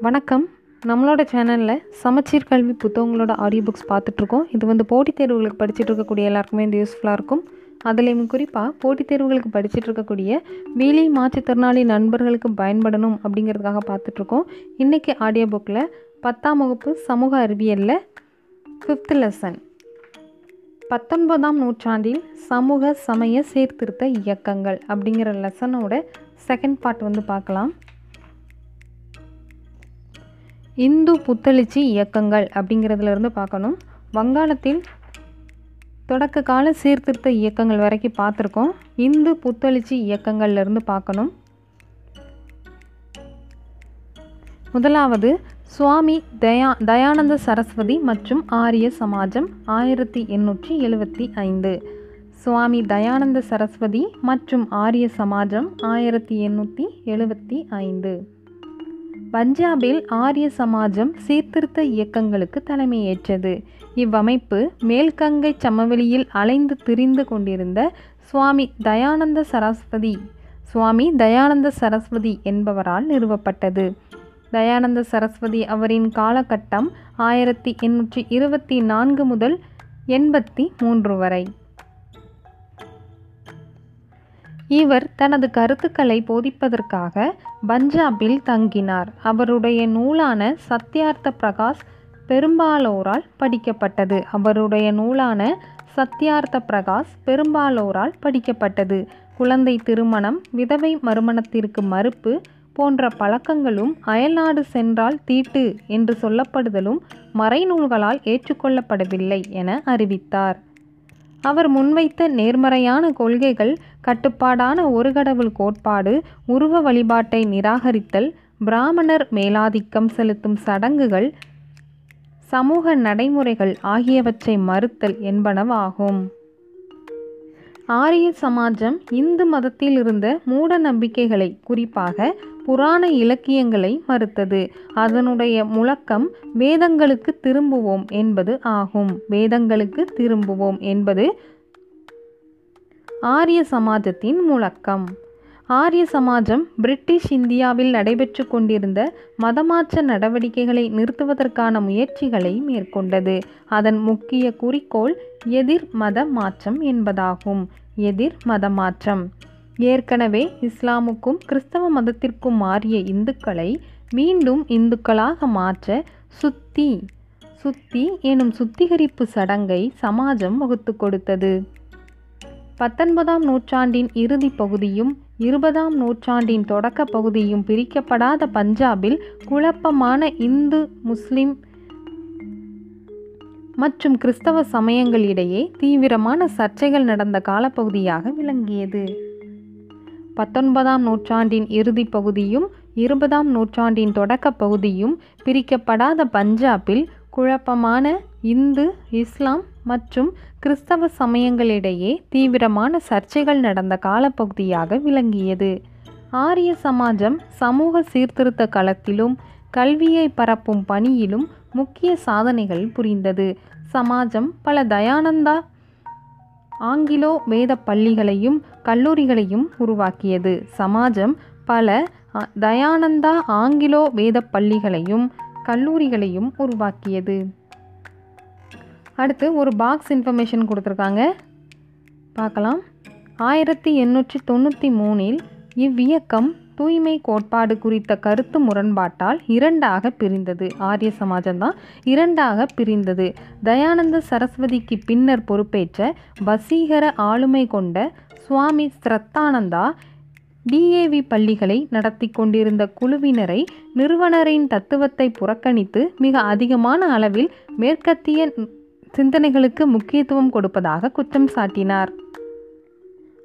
வணக்கம். நம்மளோட சேனலில் சமச்சீர் கல்வி புத்தகங்களோட ஆடியோ புக்ஸ் பார்த்துட்ருக்கோம். இது வந்து போட்டித் தேர்வுகளுக்கு படிச்சுட்டு இருக்கக்கூடிய எல்லாருக்குமே இது யூஸ்ஃபுல்லாக இருக்கும். அதுலேயும் குறிப்பாக போட்டித் தேர்வுகளுக்கு படிச்சுட்டு இருக்கக்கூடிய வீலி மாற்றுத்திறனாளி நண்பர்களுக்கு பயன்படணும் அப்படிங்கிறதுக்காக பார்த்துட்ருக்கோம். இன்றைக்கி ஆடியோ புக்கில் பத்தாம் வகுப்பு சமூக அறிவியலில் ஃபிஃப்த் லெசன் பத்தொன்பதாம் நூற்றாண்டில் சமூக சமய சீர்திருத்த இயக்கங்கள் அப்படிங்கிற லெசனோட செகண்ட் பார்ட் வந்து பார்க்கலாம். இந்து புத்தளிச்சி இயக்கங்கள் அப்படிங்கிறதுலேருந்து பார்க்கணும். வங்காளத்தில் தொடக்க கால சீர்திருத்த இயக்கங்கள் வரைக்கும் பார்த்துருக்கோம். இந்து புத்தளிச்சி இயக்கங்கள்லேருந்து பார்க்கணும். முதலாவது சுவாமி தயா தயானந்த சரஸ்வதி மற்றும் ஆரிய சமாஜம் ஆயிரத்தி எண்ணூற்றி எழுபத்தி ஐந்து. சுவாமி தயானந்த சரஸ்வதி மற்றும் ஆரிய சமாஜம் ஆயிரத்தி எண்ணூற்றி எழுபத்தி ஐந்து. பஞ்சாபில் ஆரிய சமாஜம் சீர்திருத்த இயக்கங்களுக்கு தலைமையேற்றது. இவ்வமைப்பு மேல்கங்கை சமவெளியில் அலைந்து திரிந்து கொண்டிருந்த சுவாமி தயானந்த சரஸ்வதி சுவாமி தயானந்த சரஸ்வதி என்பவரால் நிறுவப்பட்டது. தயானந்த சரஸ்வதி அவரின் காலகட்டம் ஆயிரத்தி எண்ணூற்றி இருபத்தி நான்கு முதல் எண்பத்தி மூன்று வரை. இவர் தனது கருத்துக்களை போதிப்பதற்காக பஞ்சாபில் தங்கினார். அவருடைய நூலான சத்யார்த்த பிரகாஷ் பெரும்பாலோரால் படிக்கப்பட்டது. அவருடைய நூலான சத்யார்த்த பிரகாஷ் பெரும்பாலோரால் படிக்கப்பட்டது. குழந்தை திருமணம் விதவை மறுமணத்திற்கு மறுப்பு போன்ற பழக்கங்களும் அயல்நாடு சென்றால் தீட்டு என்று சொல்லப்படுதலும் மறைநூல்களால் ஏற்றுக்கொள்ளப்படவில்லை என அறிவித்தார். அவர் முன்வைத்த நேர்மறையான கொள்கைகள் கட்டுப்பாடான ஒரு கடவுள் கோட்பாடு உருவ வழிபாட்டை நிராகரித்தல் பிராமணர் மேலாதிக்கம் செலுத்தும் சடங்குகள் சமூக நடைமுறைகள் ஆகியவற்றை மறுத்தல் என்பனவாகும். ஆரிய சமாஜம் இந்து மதத்தில் இருந்த மூட நம்பிக்கைகளை குறிப்பாக புராண இலக்கியங்களை மறுத்தது. அதனுடைய முழக்கம் வேதங்களுக்கு திரும்புவோம் என்பது ஆகும். வேதங்களுக்கு திரும்புவோம் என்பது ஆரிய சமாஜத்தின் முழக்கம். ஆரிய சமாஜம் பிரிட்டிஷ் இந்தியாவில் நடைபெற்று கொண்டிருந்த மதமாற்ற நடவடிக்கைகளை நிறுத்துவதற்கான முயற்சிகளை மேற்கொண்டது. அதன் முக்கிய குறிக்கோள் எதிர் மத மாற்றம் என்பதாகும். எதிர் மத மாற்றம். ஏற்கனவே இஸ்லாமுக்கும் கிறிஸ்தவ மதத்திற்கும் மாறிய இந்துக்களை மீண்டும் இந்துக்களாக மாற்ற சுத்தி சுத்தி எனும் சுத்திகரிப்பு சடங்கை சமாஜம் வகுத்து கொடுத்தது. பத்தொன்பதாம் நூற்றாண்டின் இறுதி பகுதியும் இருபதாம் நூற்றாண்டின் தொடக்க பகுதியும் பிரிக்கப்படாத பஞ்சாபில் குழப்பமான இந்து முஸ்லிம் மற்றும் கிறிஸ்தவ சமயங்களிடையே தீவிரமான சர்ச்சைகள் நடந்த காலப்பகுதியாக விளங்கியது. பத்தொன்பதாம் நூற்றாண்டின் இறுதி பகுதியும் இருபதாம் நூற்றாண்டின் தொடக்க பகுதியும் பிரிக்கப்படாத பஞ்சாபில் குழப்பமான இந்து இஸ்லாம் மற்றும் கிறிஸ்தவ சமயங்களிடையே தீவிரமான சர்ச்சைகள் நடந்த காலப்பகுதியாக விளங்கியது. ஆரிய சமாஜம் சமூக சீர்திருத்த களத்திலும் கல்வியை பரப்பும் பணியிலும் முக்கிய சாதனைகள் புரிந்தது. சமாஜம் பல தயானந்தா ஆங்கிலோ வேத பள்ளிகளையும் கல்லூரிகளையும் உருவாக்கியது. சமாஜம் பல தயானந்தா ஆங்கிலோ வேத பள்ளிகளையும் கல்லூரிகளையும் உருவாக்கியது. அடுத்து ஒரு பாக்ஸ் இன்ஃபர்மேஷன் கொடுத்துருக்காங்க. பார்க்கலாம். ஆயிரத்தி எண்ணூற்றி தொண்ணூற்றி மூணில் இவ்வியக்கம் தூய்மை கோட்பாடு குறித்த கருத்து முரண்பாட்டால் இரண்டாக பிரிந்தது. ஆரிய சமாஜம் தான் இரண்டாக பிரிந்தது. தயானந்த சரஸ்வதிக்கு பின்னர் பொறுப்பேற்ற வசீகர ஆளுமை கொண்ட சுவாமி ஸ்ரத்தானந்தா டிஏவி பள்ளிகளை நடத்தி கொண்டிருந்த குழுவினரை நிறுவனரின் தத்துவத்தை புறக்கணித்து மிக அதிகமான அளவில் மேற்கத்திய சிந்தனைகளுக்கு முக்கியத்துவம் கொடுப்பதாக குற்றம் சாட்டினார்.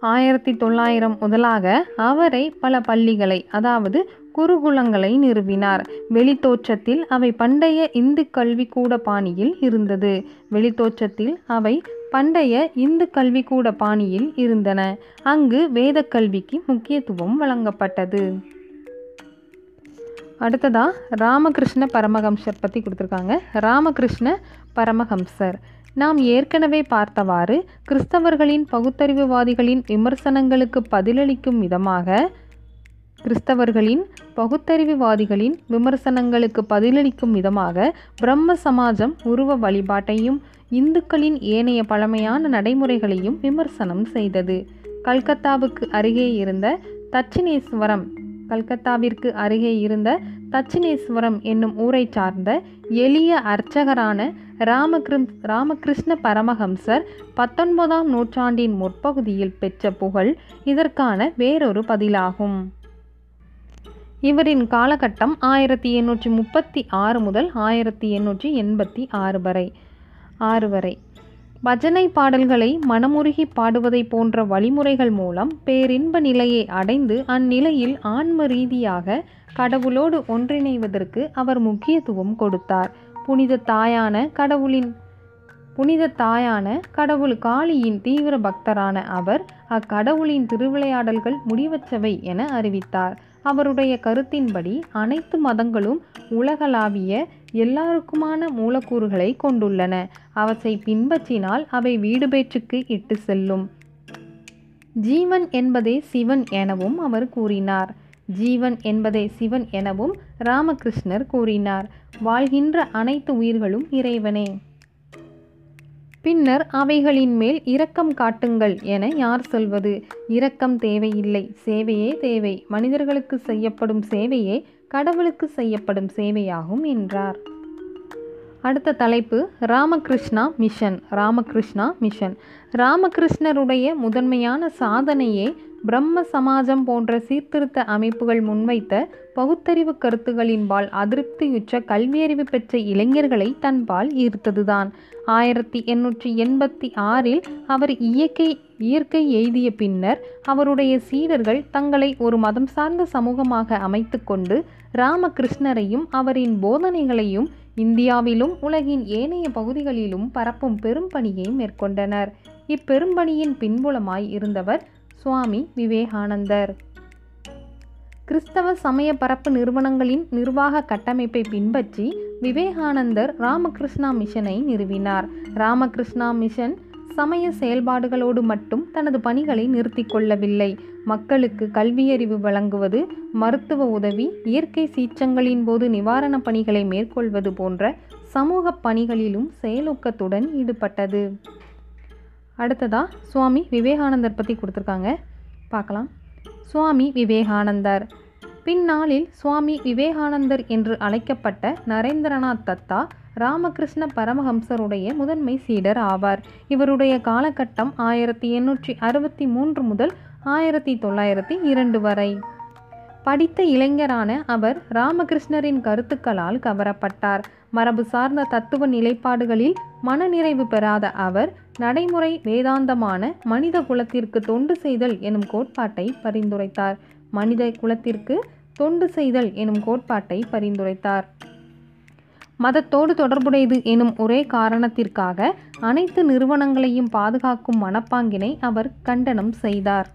ஆயிரத்தி தொள்ளாயிரம் முதலாக அவரை பல பள்ளிகளை அதாவது குருகுலங்களை நிறுவினார். வெளித்தோற்றத்தில் அவை பண்டைய இந்து கல்விக்கூட பாணியில் இருந்தது. வெளித்தோற்றத்தில் அவை பண்டைய இந்து கல்விக்கூட பாணியில் இருந்தன. அங்கு வேத கல்விக்கு முக்கியத்துவம் வழங்கப்பட்டது. அடுத்ததாக ராமகிருஷ்ண பரமஹம்சர் பற்றி கொடுத்துருக்காங்க. ராமகிருஷ்ண பரமஹம்சர். நாம் ஏற்கனவே பார்த்தவாறு கிறிஸ்தவர்களின் பகுத்தறிவுவாதிகளின் விமர்சனங்களுக்கு பதிலளிக்கும் விதமாக கிறிஸ்தவர்களின் பகுத்தறிவுவாதிகளின் விமர்சனங்களுக்கு பதிலளிக்கும் விதமாக பிரம்ம சமாஜம் உருவ வழிபாட்டையும் இந்துக்களின் ஏனைய பழமையான நடைமுறைகளையும் விமர்சனம் செய்தது. கல்கத்தாவுக்கு அருகே இருந்த தட்சிணேஸ்வரம் கல்கத்தாவிற்கு அருகே இருந்த தட்சிணேஸ்வரம் என்னும் ஊரை சார்ந்த எளிய அர்ச்சகரான ராமகிரு ராமகிருஷ்ண பரமஹம்சர் பத்தொன்பதாம் நூற்றாண்டின் முற்பகுதியில் பெற்ற புகழ் இதற்கான வேறொரு பதிலாகும். இவரின் காலகட்டம் ஆயிரத்தி எண்ணூற்றி முப்பத்தி ஆறு முதல் ஆயிரத்தி எண்ணூற்றி எண்பத்தி ஆறு வரை. ஆறு வரை. பஜனை பாடல்களை மனமுருகி பாடுவதை போன்ற வழிமுறைகள் மூலம் பேரின்ப நிலையை அடைந்து அந்நிலையில் ஆன்ம ரீதியாக கடவுளோடு ஒன்றிணைவதற்கு அவர் முக்கியத்துவம் கொடுத்தார். புனித தாயான கடவுளின் புனித தாயான கடவுள் காளியின் தீவிர பக்தரான அவர் அக்கடவுளின் திருவிளையாடல்கள் முடிவற்றவை என அறிவித்தார். அவருடைய கருத்தின்படி அனைத்து மதங்களும் உலகளாவிய எல்லாருக்குமான மூலக்கூறுகளை கொண்டுள்ளன. அவற்றை பின்பற்றினால் அவை வீடு பேற்றுக்கு இட்டு செல்லும். ஜீவன் என்பதே சிவன் எனவும் அவர் கூறினார். ஜீவன் என்பதே சிவன் எனவும் ராமகிருஷ்ணர் கூறினார். வாழ்கின்ற அனைத்து உயிர்களும் இறைவனே. பின்னர் அவைகளின் மேல் இரக்கம் காட்டுங்கள் என யார் சொல்வது? இரக்கம் தேவையில்லை. சேவையே தேவை. மனிதர்களுக்கு செய்யப்படும் சேவையே கடவுளுக்கு செய்யப்படும் சேவையாகும் என்றார். அடுத்த தலைப்பு ராமகிருஷ்ணா மிஷன் ராமகிருஷ்ணா மிஷன். ராமகிருஷ்ணருடைய முதன்மையான சாதனையே பிரம்ம சமாஜம் போன்ற சீர்திருத்த அமைப்புகள் முன்வைத்த பகுத்தறிவு கருத்துகளின்பால் அதிருப்தியுற்ற கல்வியறிவு பெற்ற இளைஞர்களை தன்பால் ஈர்த்ததுதான். ஆயிரத்தி எண்ணூற்றி எண்பத்தி ஆறில் அவர் இயற்கை இயற்கை எய்திய பின்னர் அவருடைய சீடர்கள் தங்களை ஒரு மதம் சார்ந்த சமூகமாக அமைத்து கொண்டு ராமகிருஷ்ணரையும் அவரின் போதனைகளையும் இந்தியாவிலும் உலகின் ஏனைய பகுதிகளிலும் பரப்பும் பெரும் பணியை மேற்கொண்டனர். இப்பெரும்பணியின் பின்புலமாய் இருந்தவர் சுவாமி விவேகானந்தர். கிறிஸ்தவ சமய பரப்பு நிறுவனங்களின் நிர்வாக கட்டமைப்பை பின்பற்றி விவேகானந்தர் ராமகிருஷ்ணா மிஷனை நிறுவினார். ராமகிருஷ்ணா மிஷன் சமய செயல்பாடுகளோடு மட்டும் தனது பணிகளை நிறுத்தி கொள்ளவில்லை. மக்களுக்கு கல்வியறிவு வழங்குவது மருத்துவ உதவி இயற்கை சீற்றங்களின் போது நிவாரணப் பணிகளை மேற்கொள்வது போன்ற சமூக பணிகளிலும் செயலூக்கத்துடன் ஈடுபட்டது. அடுத்ததா சுவாமி விவேகானந்தர் பற்றி கொடுத்துருக்காங்க. பார்க்கலாம். சுவாமி விவேகானந்தர். பின்னாளில் சுவாமி விவேகானந்தர் என்று அழைக்கப்பட்ட நரேந்திரநாத் தத்தா ராமகிருஷ்ண பரமஹம்சருடைய முதன்மை சீடர் ஆவார். இவருடைய காலகட்டம் ஆயிரத்தி எண்ணூற்றி அறுபத்தி மூன்று முதல் ஆயிரத்தி தொள்ளாயிரத்தி இரண்டு வரை. படித்த இளைஞரான அவர் ராமகிருஷ்ணரின் கருத்துக்களால் கவரப்பட்டார். மரபு சார்ந்த தத்துவ நிலைப்பாடுகளில் மனநிறைவு பெறாத அவர் நடைமுறை வேதாந்தமான மனித குலத்திற்கு தொண்டு செய்தல் எனும் கோட்பாட்டை பரிந்துரைத்தார். மனித குலத்திற்கு தொண்டு செய்தல் எனும் கோட்பாட்டை பரிந்துரைத்தார். மதத்தோடு தொடர்புடையது எனும் ஒரே காரணத்திற்காக அனைத்து நிறுவனங்களையும் பாதுகாக்கும் மனப்பாங்கினை அவர் கண்டனம் செய்தார்.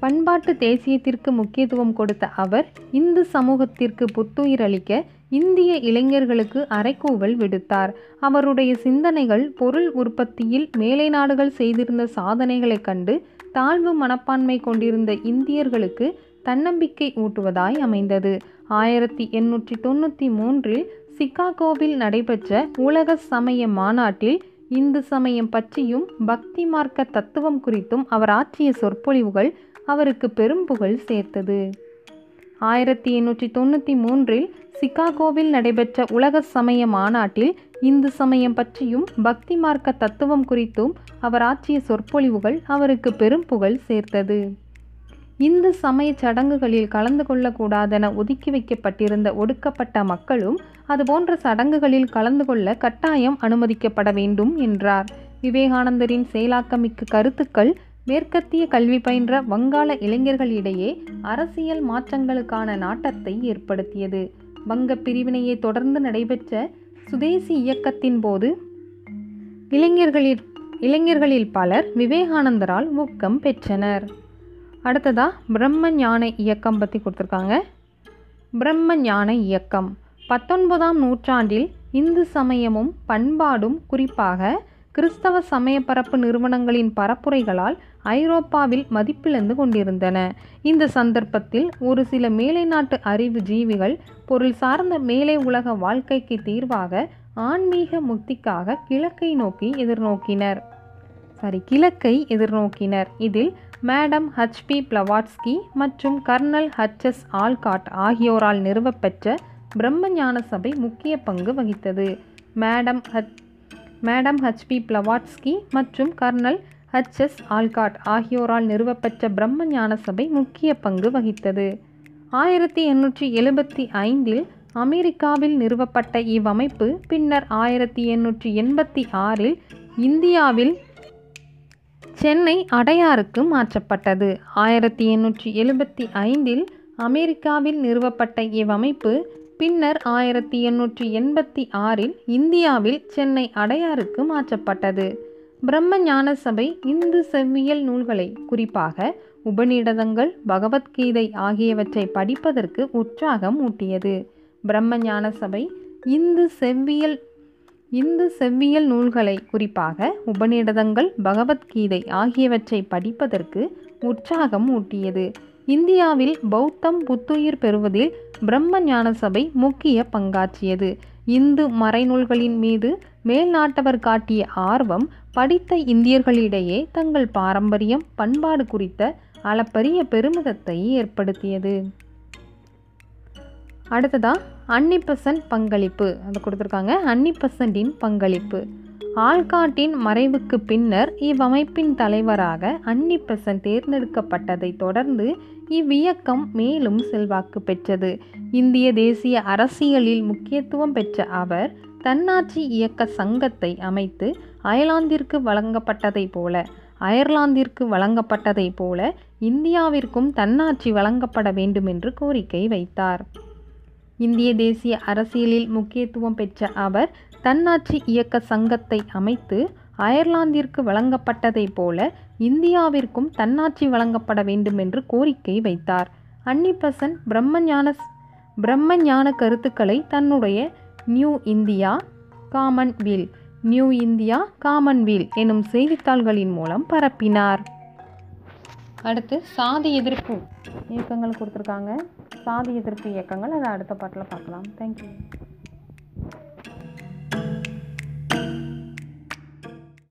பண்பாட்டு தேசியத்திற்கு முக்கியத்துவம் கொடுத்த அவர் இந்து சமூகத்திற்கு புத்துயிர் அளிக்க இந்திய இளைஞர்களுக்கு அறைக்கூவல் விடுத்தார். அவருடைய சிந்தனைகள் பொருள் உற்பத்தியில் மேலை நாடுகள் செய்திருந்த சாதனைகளைக் கண்டு தாழ்வு மனப்பான்மை கொண்டிருந்த இந்தியர்களுக்கு தன்னம்பிக்கை ஊட்டுவதாய் அமைந்தது. ஆயிரத்தி எண்ணூற்றி தொண்ணூற்றி மூன்றில் சிகாகோவில் நடைபெற்ற உலக சமய மாநாட்டில் இந்து சமயம் பற்றியும் பக்தி மார்க்க தத்துவம் குறித்தும் அவர் ஆற்றிய சொற்பொழிவுகள் அவருக்கு பெரும் புகழ் சேர்த்தது. ஆயிரத்தி எண்ணூற்றி தொண்ணூற்றி மூன்றில் சிகாகோவில் நடைபெற்ற உலக சமய மாநாட்டில் இந்து சமயம் பற்றியும் பக்தி மார்க்க தத்துவம் குறித்தும் அவர் ஆற்றிய சொற்பொழிவுகள் அவருக்கு பெரும் புகழ் சேர்த்தது. இந்து சமய சடங்குகளில் கலந்து கொள்ளக்கூடாதென ஒதுக்கி வைக்கப்பட்டிருந்த ஒடுக்கப்பட்ட மக்களும் அதுபோன்ற சடங்குகளில் கலந்து கொள்ள கட்டாயம் அனுமதிக்கப்பட வேண்டும் என்றார். விவேகானந்தரின் செயலாக்கமிக்க கருத்துக்கள் மேற்கத்திய கல்வி பயின்ற வங்காள இளைஞர்களிடையே அரசியல் மாற்றங்களுக்கான நாட்டத்தை ஏற்படுத்தியது. வங்க பிரிவினையை தொடர்ந்து நடைபெற்ற சுதேசி இயக்கத்தின் போது இளைஞர்களில் இளைஞர்களில் பலர் விவேகானந்தரால் ஊக்கம் பெற்றனர். அடுத்ததாக பிரம்ம ஞான இயக்கம் பற்றி கொடுத்துருக்காங்க. பிரம்ம ஞான இயக்கம். பத்தொன்பதாம் நூற்றாண்டில் இந்து சமயமும் பண்பாடும் குறிப்பாக கிறிஸ்தவ சமய பரப்பு நிறுவனங்களின் பரப்புரைகளால் ஐரோப்பாவில் மதிப்பிழந்து கொண்டிருந்தன. இந்த சந்தர்ப்பத்தில் ஒரு சில மேலை நாட்டு அறிவு ஜீவிகள் பொருள் சார்ந்த மேலை உலக வாழ்க்கைக்கு தீர்வாக ஆன்மீக முக்திக்காக கிழக்கை நோக்கி எதிர்நோக்கினர். சாரி கிழக்கை எதிர்நோக்கினர். இதில் மேடம் ஹச்பி பிளவாட்ஸ்கி மற்றும் கர்னல் ஹச்எஸ் ஆல்காட் ஆகியோரால் நிறுவப்பெற்ற பிரம்ம ஞான சபை முக்கிய பங்கு வகித்தது. Madam H madam H P Blavatsky மற்றும் கர்னல் ஹச்எஸ் ஆல்காட் ஆகியோரால் நிறுவப்பெற்ற பிரம்ம ஞான சபை முக்கிய பங்கு வகித்தது. ஆயிரத்தி எண்ணூற்றி எழுபத்தி ஐந்தில் அமெரிக்காவில் நிறுவப்பட்ட இவ்வமைப்பு பின்னர் ஆயிரத்தி எண்ணூற்றி எண்பத்தி ஆறில் இந்தியாவில் சென்னை அடையாருக்கு மாற்றப்பட்டது. ஆயிரத்தி எண்ணூற்றி எழுபத்தி ஐந்தில் அமெரிக்காவில் நிறுவப்பட்ட இவ்வமைப்பு பின்னர் ஆயிரத்தி எண்ணூற்றி எண்பத்தி ஆறில் இந்தியாவில் சென்னை அடையாருக்கு மாற்றப்பட்டது. பிரம்ம ஞான சபை இந்து செவ்வியல் நூல்களை குறிப்பாக உபநிடதங்கள் பகவத்கீதை ஆகியவற்றை படிப்பதற்கு உற்சாகம் ஊட்டியது. பிரம்ம ஞான சபை இந்து செவ்வியல் இந்து செவ்வியல் நூல்களை குறிப்பாக உபநிடதங்கள் பகவத்கீதை ஆகியவற்றை படிப்பதற்கு உற்சாகம் ஊட்டியது. இந்தியாவில் பௌத்தம் புத்துயிர் பெறுவதில் பிரம்ம ஞான சபை முக்கிய பங்காற்றியது. இந்து மறைநூல்களின் மீது மேல்நாட்டவர் காட்டிய ஆர்வம் படித்த இந்தியர்களிடையே தங்கள் பாரம்பரியம் பண்பாடு குறித்த அளப்பரிய பெருமிதத்தை ஏற்படுத்தியது. அடுத்ததாக அன்னிபெசன்ட் பங்களிப்பு. அது கொடுத்துருக்காங்க. அன்னிபெசண்டின் பங்களிப்பு. ஆல்காட்டின் மறைவுக்கு பின்னர் இவ்வமைப்பின் தலைவராக அன்னிபெசன்ட் தேர்ந்தெடுக்கப்பட்டதை தொடர்ந்து இவ்வியக்கம் மேலும் செல்வாக்கு பெற்றது. இந்திய தேசிய அரசியலில் முக்கியத்துவம் பெற்ற அவர் தன்னாட்சி இயக்க சங்கத்தை அமைத்து அயர்லாந்திற்கு வழங்கப்பட்டதைப் போல அயர்லாந்திற்கு வழங்கப்பட்டதைப் போல இந்தியாவிற்கும் தன்னாட்சி வழங்கப்பட வேண்டும் என்று கோரிக்கை வைத்தார். இந்திய தேசிய அரசியலில் முக்கியத்துவம் பெற்ற அவர் தன்னாட்சி இயக்க சங்கத்தை அமைத்து அயர்லாந்திற்கு வழங்கப்பட்டதைப் போல இந்தியாவிற்கும் தன்னாட்சி வழங்கப்பட வேண்டும் என்று கோரிக்கை வைத்தார். அன்னிபசன் பிரம்மஞான பிரம்மஞான கருத்துக்களை தன்னுடைய New India Commonweal New India Commonweal எனும் செய்தித்தாள்களின் மூலம் பரப்பினார். அடுத்து சாதி எதிர்ப்பு இயக்கங்கள் கொடுத்துருக்காங்க. சாதி எதிர்ப்பு இயக்கங்கள். அதை அடுத்த பாட்டில் பார்க்கலாம். தேங்க்யூ